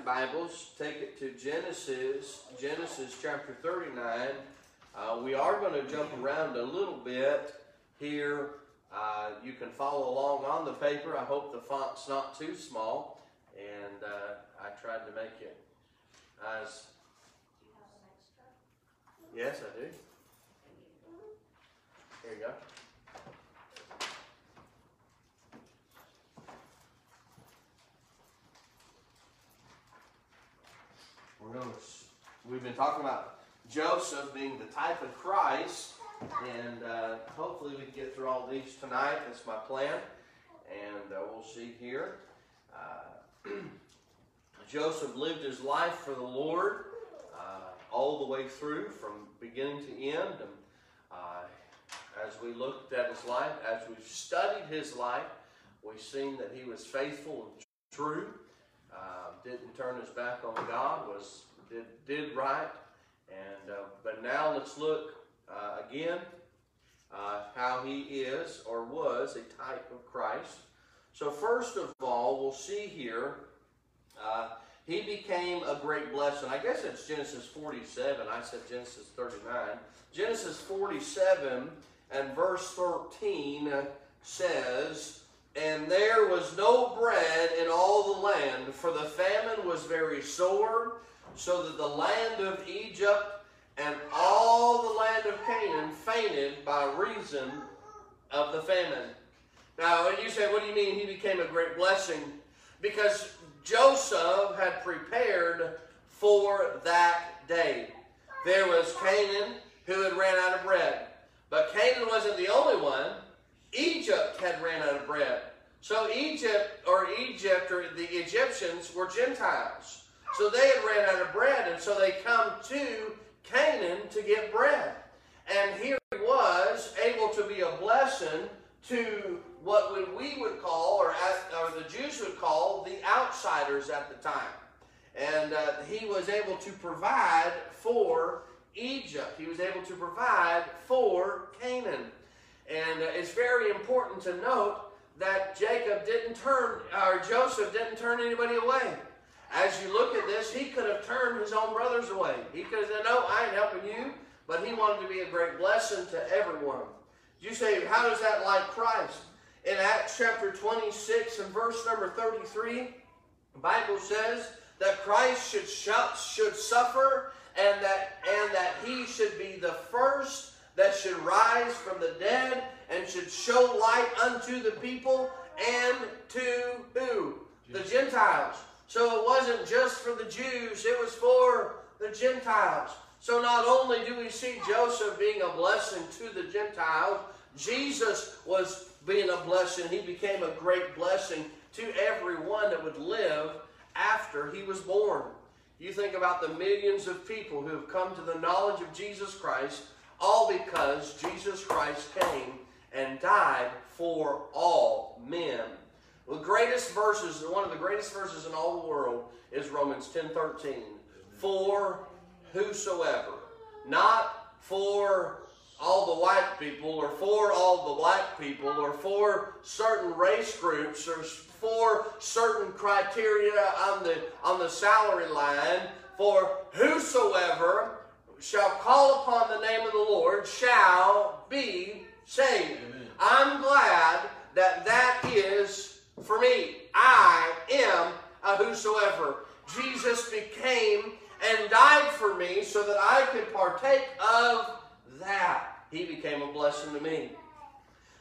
your Bibles, take it to Genesis, Genesis chapter 39. Uh, we are going to jump around a little bit here. Uh, you can follow along on the paper. I hope the font's not too small. And uh, I tried to make it as. Yes, I do. Here you go. To, we've been talking about Joseph being the type of Christ, and uh, hopefully we can get through all these tonight. That's my plan, and uh, we'll see here. Uh, Joseph lived his life for the Lord uh, all the way through, from beginning to end. And uh, as we looked at his life, as we studied his life, we've seen that he was faithful and true didn't turn his back on God, was did did right, and uh, but now let's look uh, again uh, how he is or was a type of Christ. So first of all, we'll see here. Uh, he became a great blessing. I guess it's Genesis 47. I said Genesis 39. Genesis 47 and verse 13 says, and there was no bread in all the land, for the famine was very sore, so that the land of Egypt and all the land of Canaan fainted by reason of the famine. Now, and you say, what do you mean he became a great blessing? Because Joseph had prepared for that day. There was Canaan who had ran out of bread. But Canaan wasn't the only one. Egypt had ran out of bread. So Egypt, or Egypt, or the Egyptians were Gentiles. So they had ran out of bread, and so they come to Canaan to get bread. And here he was able to be a blessing to what we would call, or, or the Jews would call, the outsiders at the time. And uh, he was able to provide for Egypt. He was able to provide for Canaan. And uh, it's very important to note that Jacob didn't turn, or Joseph didn't turn anybody away. As you look at this, he could have turned his own brothers away. He could have said, No, I ain't helping you. But he wanted to be a great blessing to everyone. You say, How does that like Christ? In Acts chapter 26 and verse number 33, the Bible says that Christ should, should suffer and that, and that he should be the first that should rise from the dead and should show light unto the people and to who? The Gentiles. So it wasn't just for the Jews, it was for the Gentiles. So not only do we see Joseph being a blessing to the Gentiles, Jesus was being a blessing. He became a great blessing to everyone that would live after he was born. You think about the millions of people who have come to the knowledge of Jesus Christ all because Jesus Christ came and died for all men. The greatest verses, one of the greatest verses in all the world is Romans 10 13. For whosoever, not for all the white people or for all the black people or for certain race groups or for certain criteria on the on the salary line for whosoever shall call upon the name of the Lord shall be saved. Amen. I'm glad that that is for me. I am a whosoever. Jesus became and died for me so that I could partake of that. He became a blessing to me.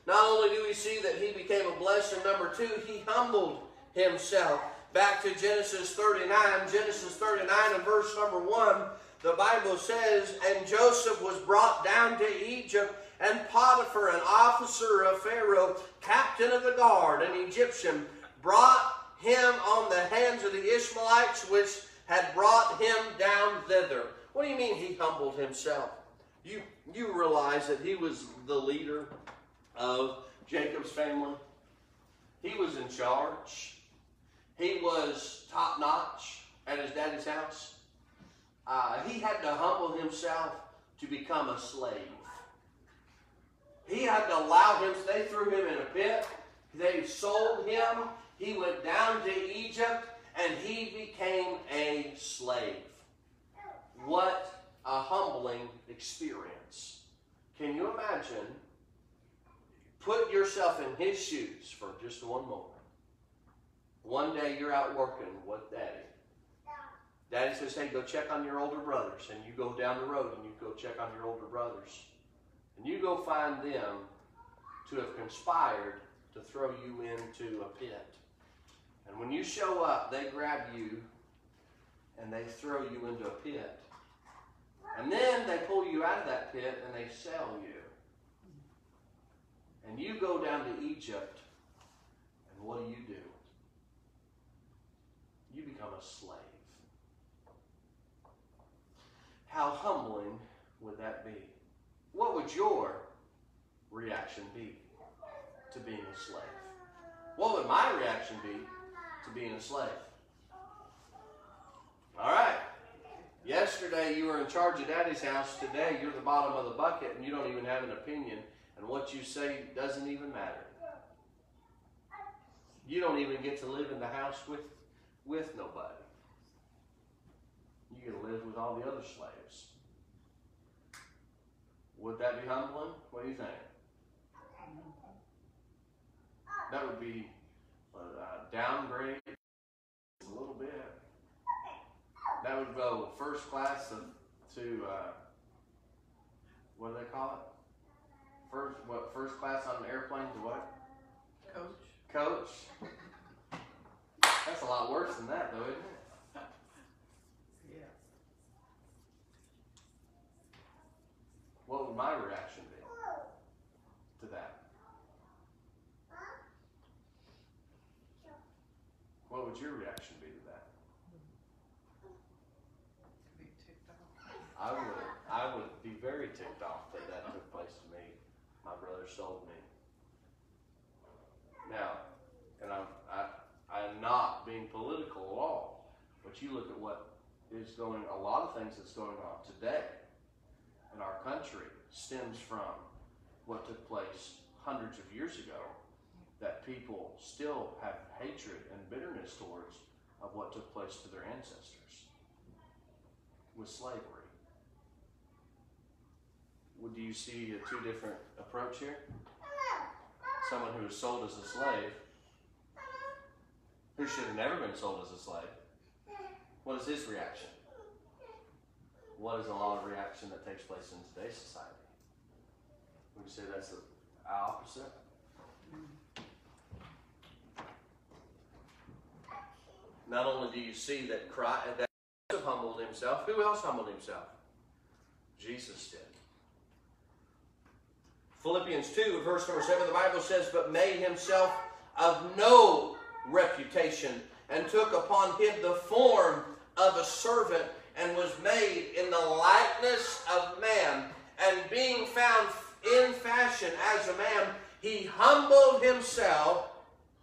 Not only do we see that he became a blessing, number two, he humbled himself. Back to Genesis 39, Genesis 39 and verse number 1 the Bible says, And Joseph was brought down to Egypt, and Potiphar, an officer of Pharaoh, captain of the guard, an Egyptian, brought him on the hands of the Ishmaelites, which had brought him down thither. What do you mean he humbled himself? You, you realize that he was the leader of Jacob's family. He was in charge. He was top notch at his daddy's house uh, he had to humble himself to become a slave. He had to allow him, they threw him in a pit, they sold him, he went down to Egypt, and he became a slave. What a humbling experience. Can you imagine? Put yourself in his shoes for just one moment. One day you're out working with daddy. Daddy says, hey, go check on your older brothers. And you go down the road and you go check on your older brothers. And you go find them to have conspired to throw you into a pit. And when you show up, they grab you and they throw you into a pit. And then they pull you out of that pit and they sell you. And you go down to Egypt, and what do you do? You become a slave. How humbling would that be? What would your reaction be to being a slave? What would my reaction be to being a slave? All right. Yesterday you were in charge of daddy's house. Today you're the bottom of the bucket and you don't even have an opinion. And what you say doesn't even matter. You don't even get to live in the house with, with nobody. You get to live with all the other slaves. Would that be humbling? What do you think? That would be a downgrade a little bit. That would go first class of, to uh, what do they call it? First what? First class on an airplane to what? Coach. Coach. That's a lot worse than that, though, isn't it? Yeah. What would my reaction be to that? What would your reaction be to that? I would, I would be very ticked off that that took place to me. My brother sold me. Now, and I'm, I, I'm not being political at all, but you look at what is going, a lot of things that's going on today in our country stems from what took place hundreds of years ago that people still have hatred and bitterness towards of what took place to their ancestors with slavery. Would you see a two different approach here? Someone who was sold as a slave, who should have never been sold as a slave. What is his reaction? What is a lot of reaction that takes place in today's society? Would you say that's the opposite? Not only do you see that Christ, that humbled himself, who else humbled himself? Jesus did. Philippians 2, verse number 7, the Bible says, But made himself of no reputation, and took upon him the form of a servant, and was made in the likeness of man. And being found in fashion as a man, he humbled himself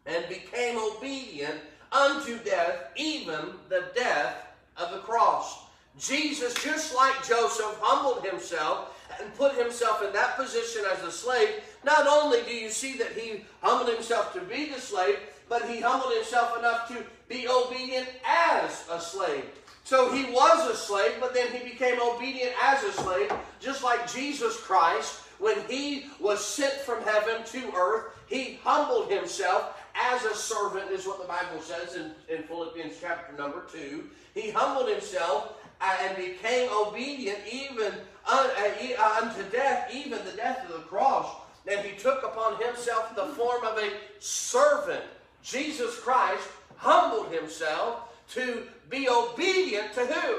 and became obedient unto death, even the death of the cross. Jesus, just like Joseph, humbled himself and put himself in that position as a slave. Not only do you see that he humbled himself to be the slave, but he humbled himself enough to be obedient as a slave. So he was a slave, but then he became obedient as a slave, just like Jesus Christ, when he was sent from heaven to earth, he humbled himself as a servant, is what the Bible says in, in Philippians chapter number 2. He humbled himself uh, and became obedient even uh, uh, unto death, even the death of the cross. And he took upon himself the form of a servant. Jesus Christ humbled himself to be obedient to who?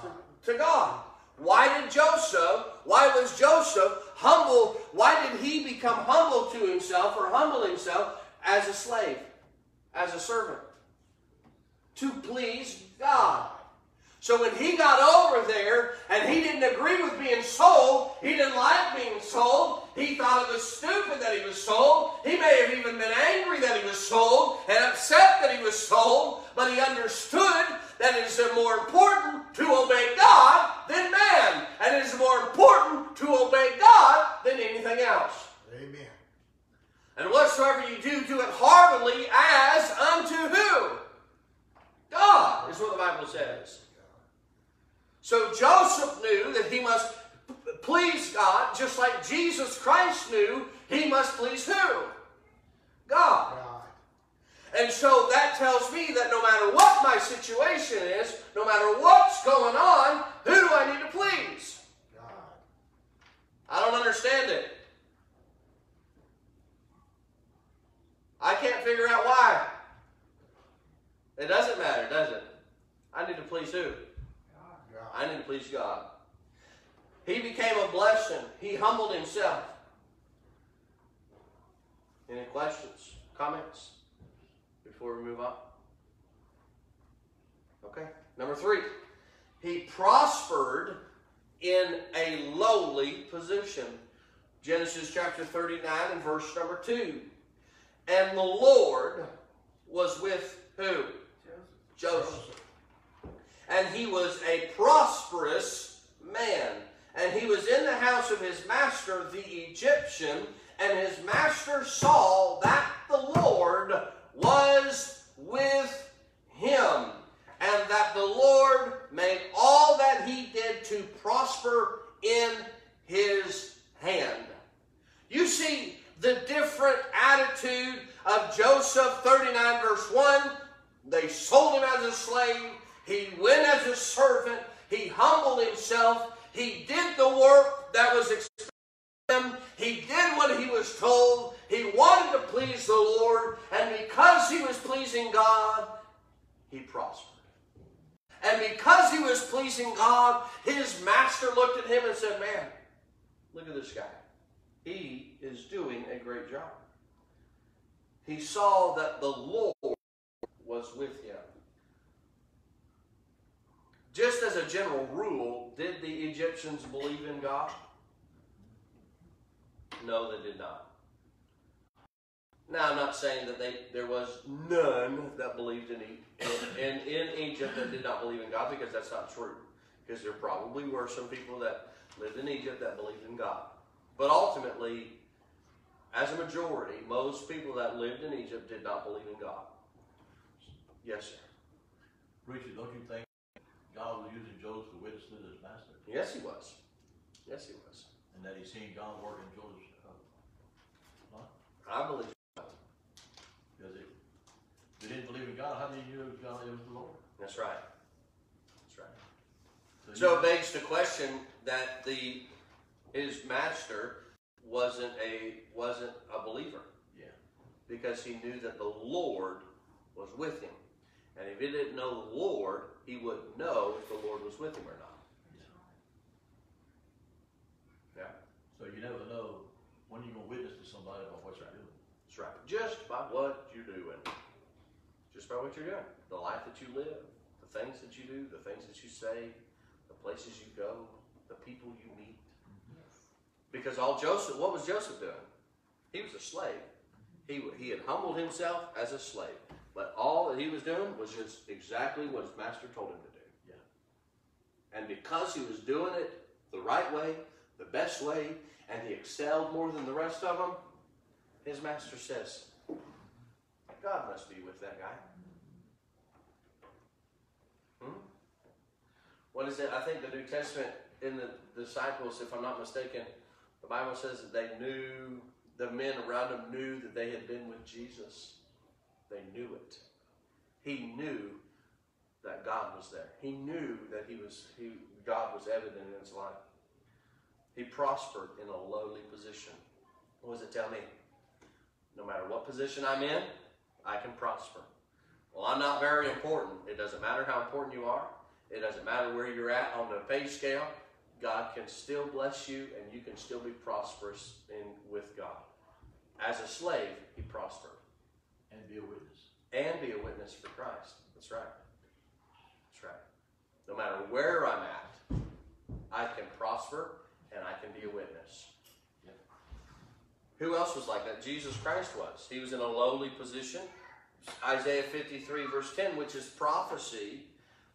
To, to God. Why did Joseph, why was Joseph humble? Why did he become humble to himself or humble himself as a slave, as a servant? To please God. So when he got over there and he didn't agree with being sold, he didn't like being sold, he thought it was stupid that he was sold. He may have even been angry that he was sold and upset that he was sold, but he understood that it is more important to obey God than man. And it is more important to obey God than anything else. Amen. And whatsoever you do, do it heartily as unto who? God, is what the Bible says. So Joseph knew that he must please God, just like Jesus Christ knew he must please who? God. And so that tells me that no matter what my situation is, no matter what's going on, who do I need to please? God. I don't understand it. I can't figure out why. It doesn't matter, does it? I need to please who? I need to please God. He became a blessing. He humbled himself. Any questions, comments before we move on? Okay. Number three, he prospered in a lowly position. Genesis chapter 39 and verse number 2. And the Lord was with who? Joseph. Joseph. And he was a prosperous man. And he was in the house of his master, the Egyptian. And his master saw that the Lord was with him. And that the Lord made all that he did to prosper in his hand. You see the different attitude of Joseph, 39 verse 1. They sold him as a slave. He went as a servant. He humbled himself. He did the work that was expected of him. He did what he was told. He wanted to please the Lord. And because he was pleasing God, he prospered. And because he was pleasing God, his master looked at him and said, Man, look at this guy. He is doing a great job. He saw that the Lord was with him. Just as a general rule, did the Egyptians believe in God? No, they did not. Now, I'm not saying that they there was none that believed in, E- in, in, Egypt that did not believe in God, because that's not true. Because there probably were some people that lived in Egypt that believed in God. But ultimately, as a majority, most people that lived in Egypt did not believe in God. Yes, sir. Preacher, don't you think God was using Joseph to witness to his master? Yes, he was. Yes, he was. And that he seen God work in Joseph's, uh, life? I believe. Because if they didn't believe in God, how did you know God, was the Lord? That's right. That's right. So, So it begs the question that the his master wasn't a wasn't a believer yeah, because he knew that the Lord was with him. And if he didn't know the Lord, he wouldn't know if the Lord was with him or not. Yeah. so you never know when you're gonna witness to somebody about what you're doing. That's right. Just by what you're doing. Just by what you're doing. The life that you live, the things that you do, the things that you say, the places you go, the people you meet. Because all Joseph, what was Joseph doing? He was a slave. He, he had humbled himself as a slave. But all that he was doing was just exactly what his master told him to do. Yeah. And because he was doing it the right way, the best way, and he excelled more than the rest of them, his master says, God must be with that guy. Hmm? What is it? I think the New Testament in the disciples, if I'm not mistaken, the Bible says that they knew, the men around them knew that they had been with Jesus. They knew it. He knew that God was there. He knew that he was he God was evident in his life. He prospered in a lowly position. What does it tell me? No matter what position I'm in, I can prosper. Well, I'm not very important. It doesn't matter how important you are. It doesn't matter where you're at on the pay scale. God can still bless you and you can still be prosperous in with God. As a slave, he prospered And be a witness. and be a witness for Christ. That's right. That's right. No matter where I'm at, I can prosper and I can be a witness. Who else was like that? Jesus Christ was. He was in a lowly position. Isaiah 53, verse 10, which is prophecy.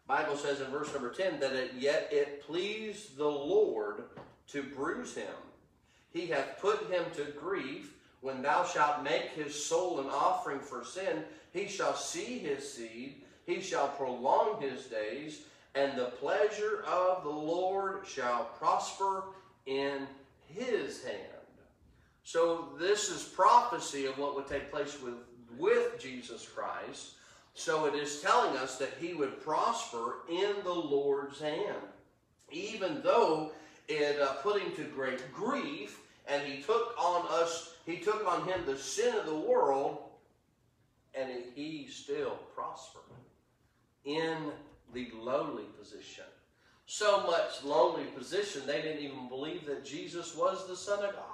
Bible says in verse number 10 that it, yet it pleased the Lord to bruise him. He hath put him to grief. When thou shalt make his soul an offering for sin, he shall see his seed, he shall prolong his days, and the pleasure of the Lord shall prosper in his hand. So this is prophecy of what would take place with, with Jesus Christ. So it is telling us that he would prosper in the Lord's hand. Even though it uh, put him to great grief, and he took on us, he took on him the sin of the world, and he still prospered in the lowly position. So much lowly position, they didn't even believe that Jesus was the Son of God.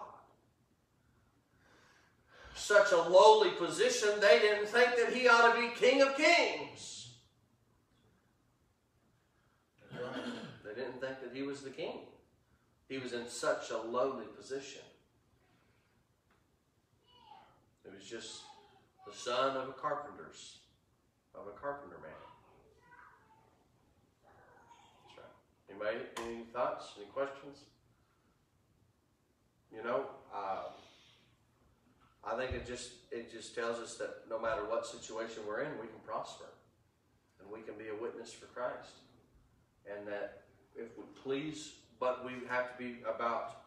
Such a lowly position, they didn't think that he ought to be King of Kings. They didn't think that he was the king. He was in such a lowly position. He was just the son of a carpenter's, of a carpenter man. That's right. Anybody, any thoughts, any questions? You know, uh, I think it just it just tells us that no matter what situation we're in, we can prosper, and we can be a witness for Christ, and that if we please, but we have to be about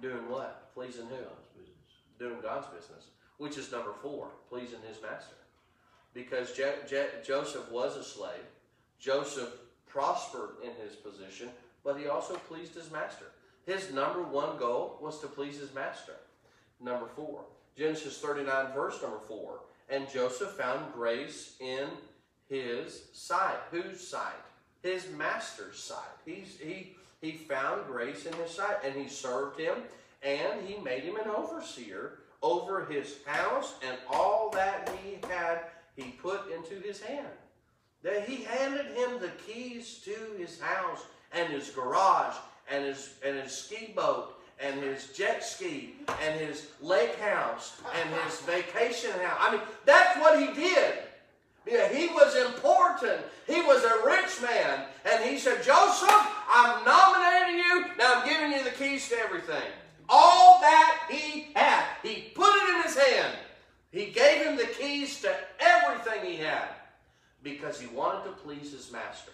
doing what? Pleasing who? God's. Doing God's business, which is number four, pleasing his master. Because Je- Je- Joseph was a slave, Joseph prospered in his position, but he also pleased his master. His number one goal was to please his master. Number four, Genesis 39, verse number four. And Joseph found grace in his sight. Whose sight? His master's sight. He's, he, he found grace in his sight, and he served him, and he made him an overseer over his house, and all that he had he put into his hand. That he handed him the keys to his house and his garage and his and his ski boat and his jet ski and his lake house and his vacation house. I mean, that's what he did. Yeah, he was important. He was a rich man. And he said, Joseph, I'm nominating you. Now I'm giving you the keys to everything. All that he had, he put it in his hand. He gave him the keys to everything he had because he wanted to please his master.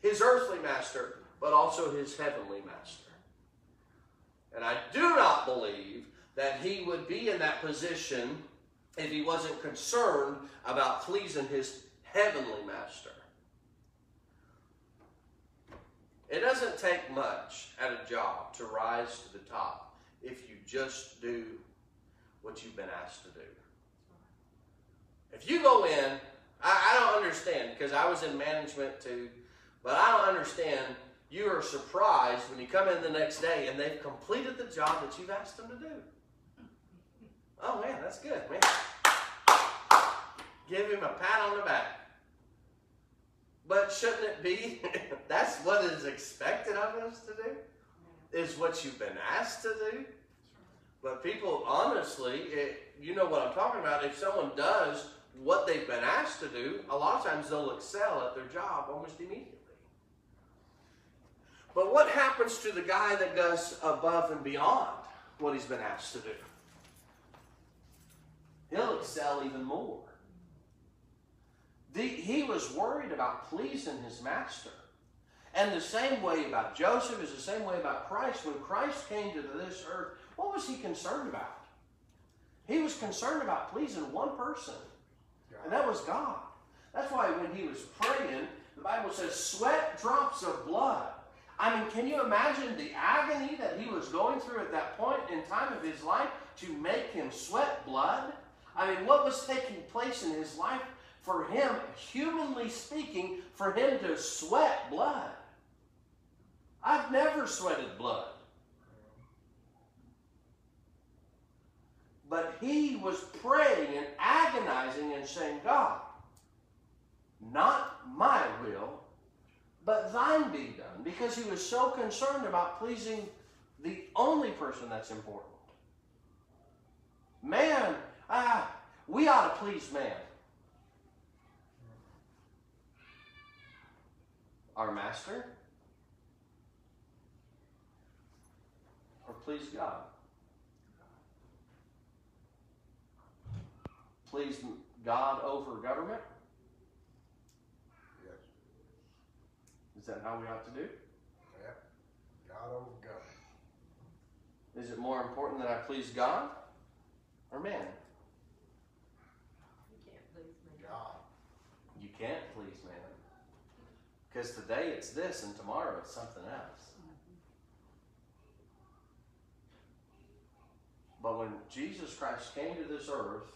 His earthly master, but also his heavenly master. And I do not believe that he would be in that position if he wasn't concerned about pleasing his heavenly master. It doesn't take much at a job to rise to the top if you just do what you've been asked to do. If you go in, I, I don't understand because I was in management too, but I don't understand. You are surprised when you come in the next day and they've completed the job that you've asked them to do. Oh man, that's good, man. Give him a pat on the back. But shouldn't it be? that's what is expected of us to do. Is what you've been asked to do. But people, honestly, it, you know what I'm talking about. If someone does what they've been asked to do, a lot of times they'll excel at their job almost immediately. But what happens to the guy that goes above and beyond what he's been asked to do? He'll excel even more. The, he was worried about pleasing his master. And the same way about Joseph is the same way about Christ. When Christ came to this earth, what was he concerned about? He was concerned about pleasing one person, and that was God. That's why when he was praying, the Bible says, sweat drops of blood. I mean, can you imagine the agony that he was going through at that point in time of his life to make him sweat blood? I mean, what was taking place in his life for him, humanly speaking, for him to sweat blood? I've never sweated blood. But he was praying and agonizing and saying, God, not my will, but thine be done. Because he was so concerned about pleasing the only person that's important. Man, ah, we ought to please man. Our master? Or please God? Please God over government? Yes. Is that how we ought to do? Yep. God over government. Is it more important that I please God or man? You can't please me. God. You can't please man. Because today it's this and tomorrow it's something else. But when Jesus Christ came to this earth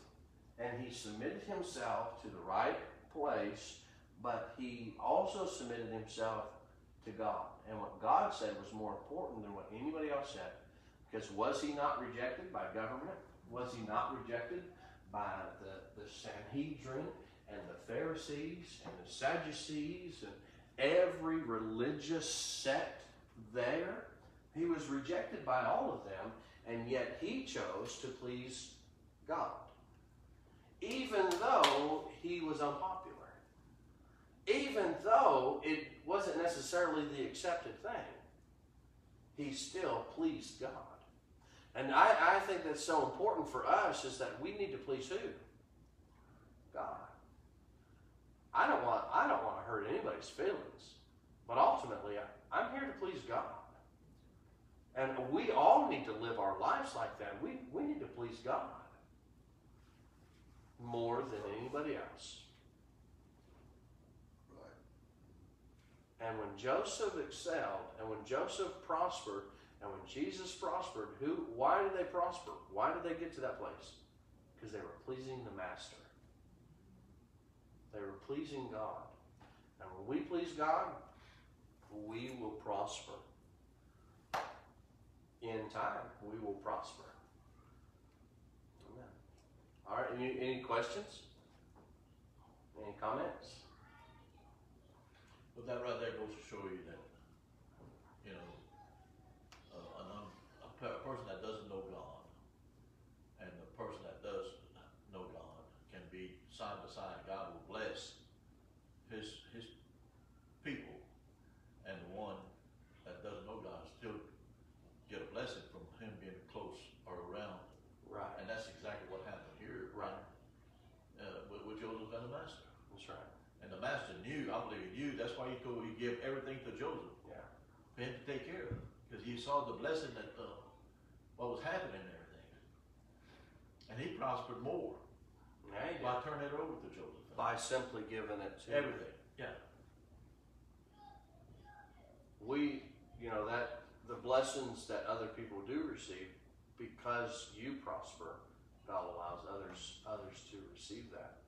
and he submitted himself to the right place, but he also submitted himself to God. And what God said was more important than what anybody else said. Because was he not rejected by government? Was he not rejected by the, the Sanhedrin and the Pharisees and the Sadducees and every religious sect there? He was rejected by all of them, and yet he chose to please God. Even though he was unpopular. Even though it wasn't necessarily the accepted thing. He still pleased God. And I, I think that's so important for us is that we need to please who? God. I don't want I don't want to hurt anybody's feelings. But ultimately I, I'm here to please God. And we all need to live our lives like that. We, we need to please God more than anybody else. And when Joseph excelled, and when Joseph prospered, and when Jesus prospered, who? Why did they prosper? Why did they get to that place? Because they were pleasing the Master. They were pleasing God. And when we please God, we will prosper. In time, we will prosper. Amen. All right. Any, any questions? Any comments? But that right there goes to show you that, you know, uh, an un, a, per- a person that doesn't know God and the person that does know God can be side by side. God will bless his his people, and the one that doesn't know God still get a blessing from him being close or around. Right. And that's exactly what happened here, Right. Uh, with, with Joseph and the master. That's right. And the master knew, I believe he knew, that's why he told, he gave everything to Joseph Yeah. for him to take care of. Because he saw the blessing that, uh, what was happening and everything. And he prospered more Yeah, by turning it over to Joseph. By simply giving it to Everything, yeah. we, you know, that the blessings that other people do receive, because you prosper, God allows others others to receive that.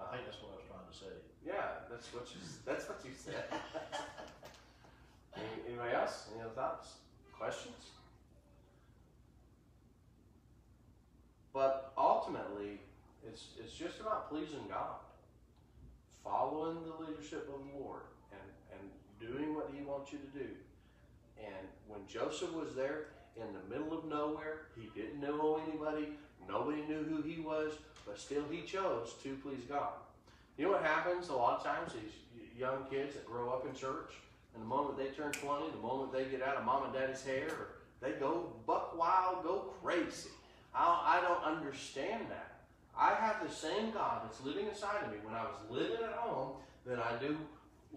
I think that's what I was trying to say. Yeah, that's what you that's what you said. Any, anybody else? Any other thoughts? Questions? But ultimately, it's it's just about pleasing God, following the leadership of the Lord, and and doing what He wants you to do. And when Joseph was there in the middle of nowhere, he didn't know anybody, nobody knew who he was, but still he chose to please God. You know what happens a lot of times? These young kids that grow up in church, and the moment they turn 20, the moment they get out of mom and daddy's hair, they go buck wild, go crazy. I, I don't understand that. I have the same God that's living inside of me when I was living at home that I do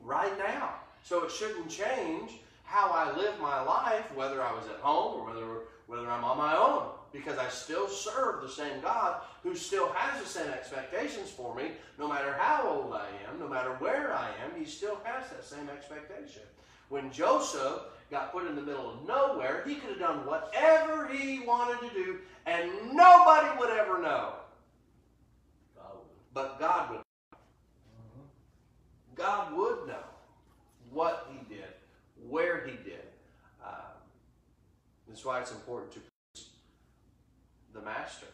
right now. So it shouldn't change how I live my life, whether I was at home or whether whether I'm on my own, because I still serve the same God who still has the same expectations for me, no matter how old I am, no matter where I am, he still has that same expectation. When Joseph got put in the middle of nowhere, he could have done whatever he wanted to do, and nobody would ever know. But God would. God would know what he did, where he did. Um, that's why it's important to please the master.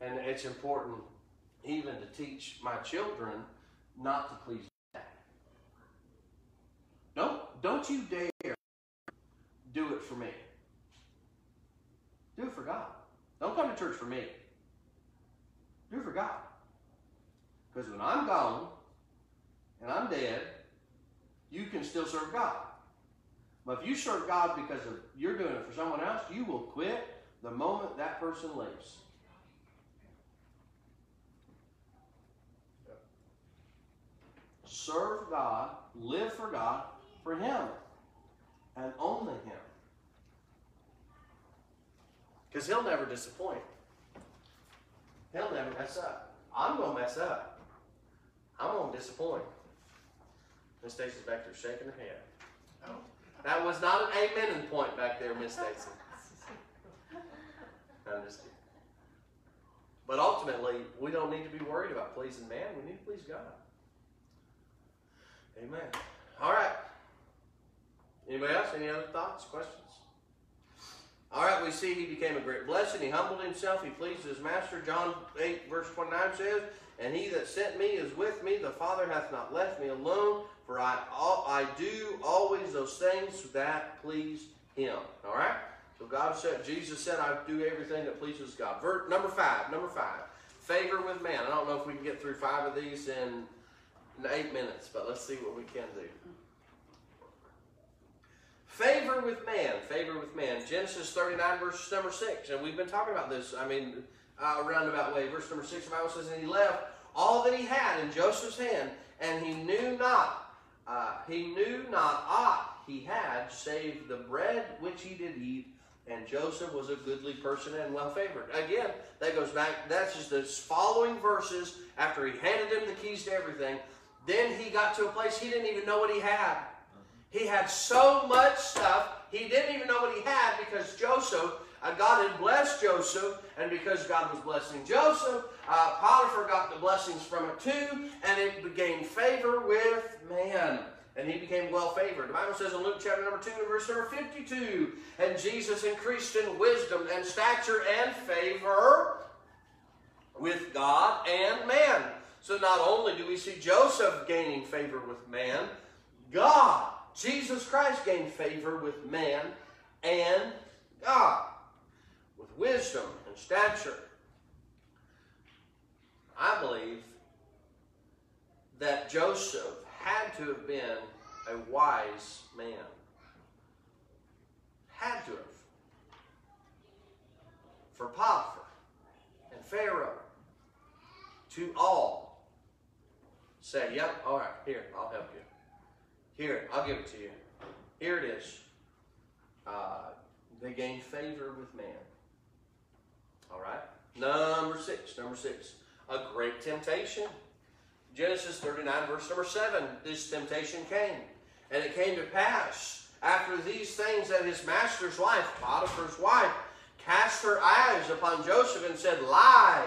And it's important even to teach my children not to please dad. Don't, don't you dare do it for me. Do it for God. Don't come to church for me. Do it for God. Because when I'm gone and I'm dead, you can still serve God. But if you serve God because of you're doing it for someone else, you will quit the moment that person leaves. Serve God, live for God, for Him, and only Him. Because He'll never disappoint. He'll never mess up. I'm going to mess up. I'm going to disappoint. Miss Stacy's back there shaking her head. Oh. That was not an amen point back there, Miss Stacy. I'm just kidding. But ultimately, we don't need to be worried about pleasing man. We need to please God. Amen. All right. Anybody else? Any other thoughts, questions? All right, we see he became a great blessing. He humbled himself. He pleased his master. John 8, verse 29 says, And he that sent me is with me. The Father hath not left me alone, for I, I do always those things that please him. All right? So God said, Jesus said, I do everything that pleases God. Ver, number five, number five, favor with man. I don't know if we can get through five of these in, in eight minutes, but let's see what we can do. Favor with man, favor with man. Genesis 39, verse number 6. And we've been talking about this, I mean, uh, roundabout way. Verse number 6, the Bible says, And he left all that he had in Joseph's hand, and he knew not, uh, he knew not aught he had, save the bread which he did eat, and Joseph was a goodly person and well favored. Again, that goes back, that's just the following verses after he handed him the keys to everything. Then he got to a place he didn't even know what he had. He had so much stuff, he didn't even know what he had because Joseph, uh, God had blessed Joseph, and because God was blessing Joseph, uh, Potiphar got the blessings from it too, and it gained favor with man. And he became well favored. The Bible says in Luke chapter number 2 and verse number 52, and Jesus increased in wisdom and stature and favor with God and man. So not only do we see Joseph gaining favor with man, God, Jesus Christ gained favor with man and God, with wisdom and stature. I believe that Joseph had to have been a wise man. Had to have. For Potiphar and Pharaoh to all say, Yep, all right, here, I'll help you. Here, I'll give it to you. Here it is. Uh, they gained favor with man. All right? Number six, number six. A great temptation. Genesis 39, verse number 7. This temptation came. And it came to pass after these things that his master's wife, Potiphar's wife, cast her eyes upon Joseph and said, Lie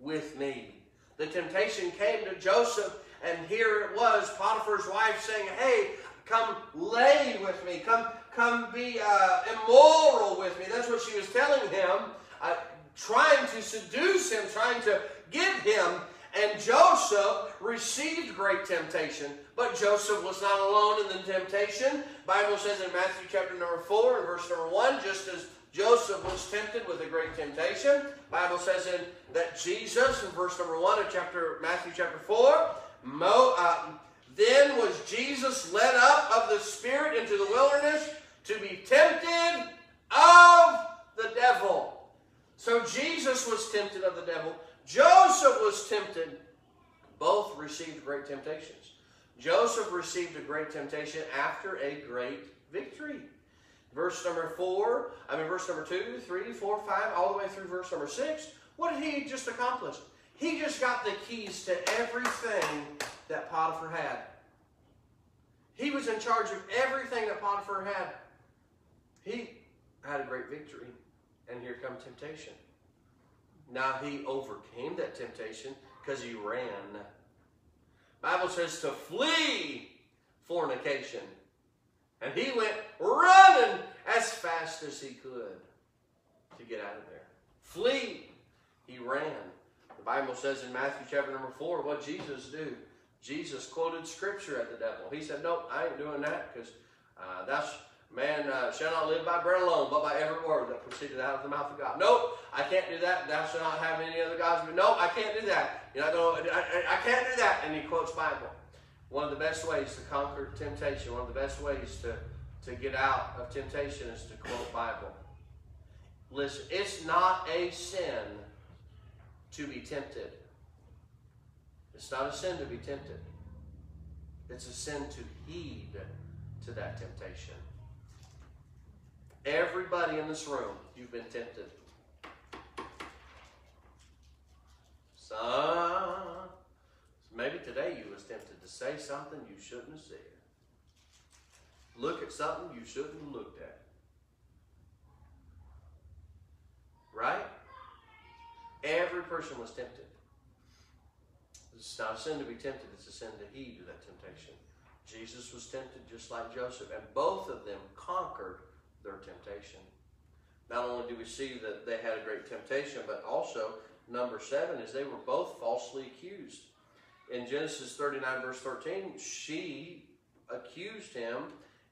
with me. The temptation came to Joseph, and here it was Potiphar's wife saying, Hey, come lay with me. Come, come be uh, immoral with me. That's what she was telling him, uh, trying to seduce him, trying to get him. And Joseph received great temptation, but Joseph was not alone in the temptation. Bible says in Matthew chapter number 4 and verse number 1, just as Joseph was tempted with a great temptation, Bible says in that Jesus, in verse number 1 of chapter Matthew chapter 4, Mo, uh, then was Jesus led up of the Spirit into the wilderness to be tempted of the devil. So Jesus was tempted of the devil. Joseph was tempted. Both received great temptations. Joseph received a great temptation after a great victory. Verse number four, I mean, verse number two, three, four, five, all the way through verse number six. What did he just accomplish? He just got the keys to everything that Potiphar had. He was in charge of everything that Potiphar had. He had a great victory, and here comes temptation. Now he overcame that temptation because he ran. Bible says to flee fornication. And he went running as fast as he could to get out of there. Flee. He ran. The Bible says in Matthew chapter number 4, what Jesus do? Jesus quoted scripture at the devil. He said, Nope, I ain't doing that because uh, that's man uh, shall not live by bread alone, but by every word that proceeded out of the mouth of God. Nope, I can't do that. Thou shalt not have any other gods. But nope, I can't do that. You're not going. I, I, I can't do that. And he quotes Bible. One of the best ways to conquer temptation, one of the best ways to, to get out of temptation is to quote Bible. Listen, it's not a sin to be tempted. It's not a sin to be tempted. It's a sin to heed to that temptation. Everybody in this room, you've been tempted. Some, maybe today you was tempted to say something you shouldn't have said. Look at something you shouldn't have looked at. Right? Every person was tempted. It's not a sin to be tempted, it's a sin to heed to that temptation. Jesus was tempted just like Joseph, and both of them conquered their temptation. Not only do we see that they had a great temptation, but also, number seven, is they were both falsely accused. In Genesis 39, verse 13, she accused him,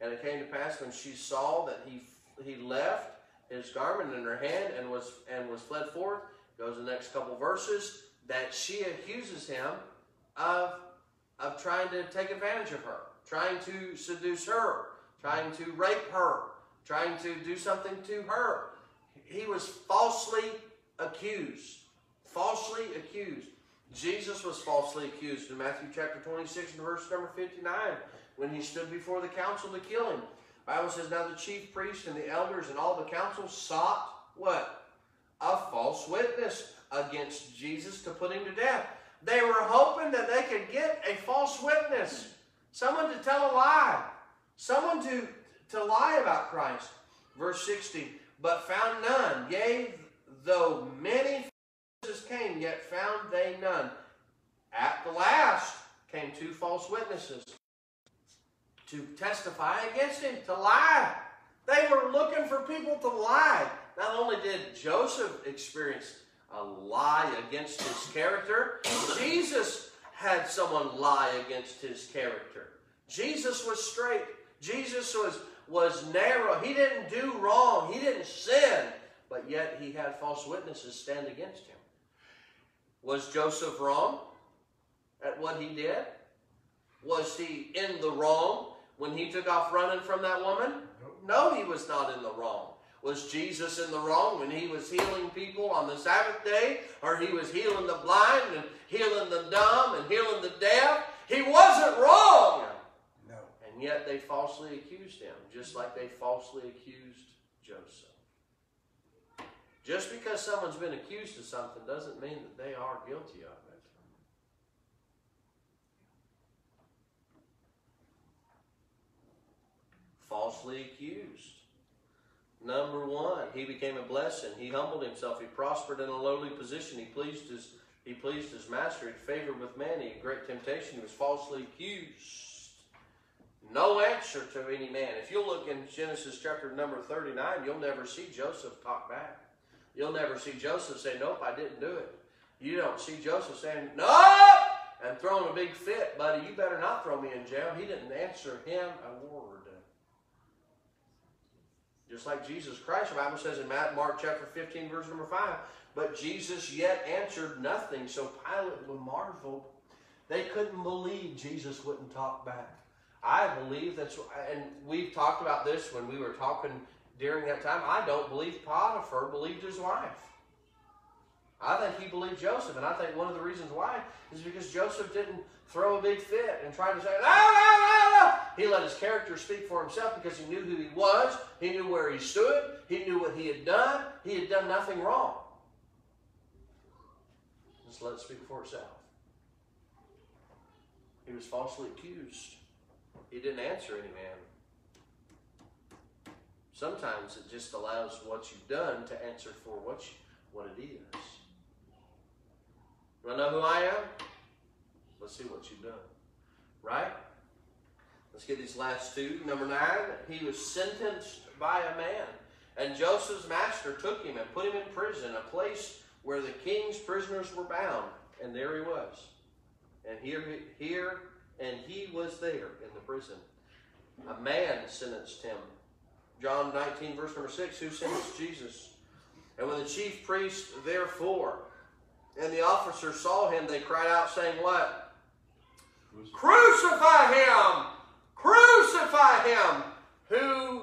and it came to pass when she saw that he he left his garment in her hand and was and was fled forth. Goes the next couple verses that she accuses him of of trying to take advantage of her, trying to seduce her, trying to rape her, trying to do something to her. He was falsely accused. Falsely accused. Jesus was falsely accused in Matthew chapter 26 and verse number 59 when he stood before the council to kill him. Bible says, Now the chief priest and the elders and all the council sought what? A false witness against Jesus to put him to death. They were hoping that they could get a false witness, someone to tell a lie, someone to, to lie about Christ. Verse 60, but found none. Yea, though many witnesses came, yet found they none. At the last came two false witnesses to testify against him, to lie. They were looking for people to lie. Not only did Joseph experience a lie against his character, Jesus had someone lie against his character. Jesus was straight. Jesus was, was narrow. He didn't do wrong. He didn't sin. But yet he had false witnesses stand against him. Was Joseph wrong at what he did? Was he in the wrong when he took off running from that woman? No, he was not in the wrong. Was Jesus in the wrong when he was healing people on the Sabbath day? Or he was healing the blind and healing the dumb and healing the deaf? He wasn't wrong. No. And yet they falsely accused him, just like they falsely accused Joseph. Just because someone's been accused of something doesn't mean that they are guilty of it. Falsely accused. Number one, he became a blessing. He humbled himself. He prospered in a lowly position. He pleased his he pleased his master. He favored with man. He had great temptation. He was falsely accused. No answer to any man. If you look in Genesis chapter number 39, you'll never see Joseph talk back. You'll never see Joseph say, Nope, I didn't do it. You don't see Joseph saying, Nope! And throwing a big fit, buddy. You better not throw me in jail. He didn't answer him a word. Just like Jesus Christ, the Bible says in Mark chapter 15, verse number 5, but Jesus yet answered nothing. So Pilate marveled. They couldn't believe Jesus wouldn't talk back. I believe that's, and we've talked about this when we were talking during that time. I don't believe Potiphar believed his wife. I think he believed Joseph, and I think one of the reasons why is because Joseph didn't throw a big fit and try to say, no, no, no, no. He let his character speak for himself because he knew who he was, he knew where he stood, he knew what he had done, he had done nothing wrong. Just let it speak for itself. He was falsely accused. He didn't answer any man. Sometimes it just allows what you've done to answer for what you, what it is. You know who I am? Let's see what you've done. Right? Let's get these last two. Number nine, he was sentenced by a man. And Joseph's master took him and put him in prison, a place where the king's prisoners were bound. And there he was. And here, here, and he was there in the prison. A man sentenced him. John 19, verse number 6, who sentenced Jesus? And when the chief priest, therefore, and the officers saw him, they cried out, saying, What? Crucify him! Crucify him! Who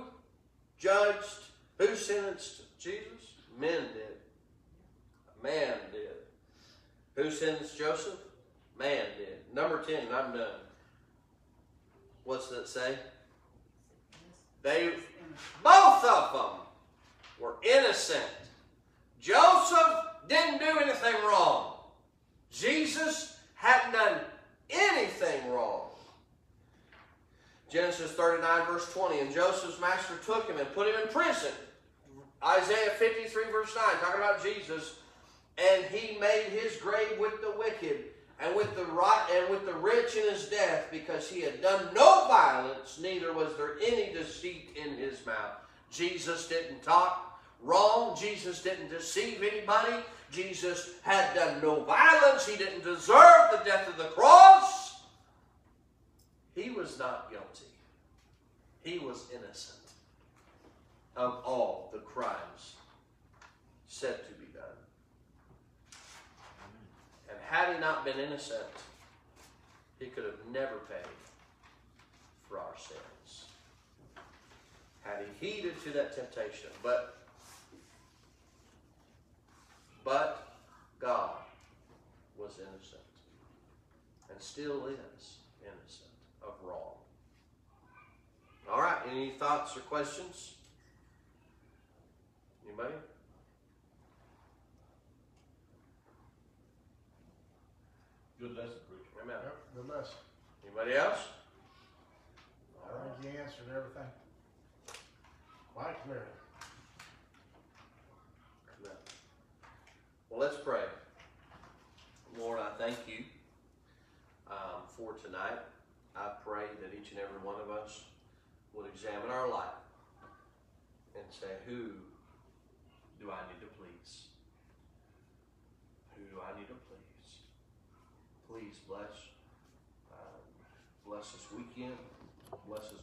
judged? Who sentenced Jesus? Men did. A man did. Who sentenced Joseph? Man did. Number 10, and I'm done. What's that say? They both of them were innocent. Joseph didn't do anything wrong. Jesus hadn't done anything wrong. Genesis 39, verse 20. And Joseph's master took him and put him in prison. Isaiah 53, verse 9, talking about Jesus. And he made his grave with the wicked and with the right and with the rich in his death, because he had done no violence, neither was there any deceit in his mouth. Jesus didn't talk wrong. Jesus didn't deceive anybody. Jesus had done no violence. He didn't deserve the death of the cross. He was not guilty. He was innocent of all the crimes said to be done. And had he not been innocent, he could have never paid for our sins. Had he heeded to that temptation, but but God was innocent and still is innocent of wrong. All right, any thoughts or questions? Anybody? Good lesson, preacher. Amen. Yep, good lesson. Anybody else? I think you answered everything. Quite clearly. Amen. Well, let's pray. Lord, I thank you um, for tonight. I pray that each and every one of us would examine our life and say, who do I need to please? Who do I need to please? Please bless, um, bless this weekend, bless this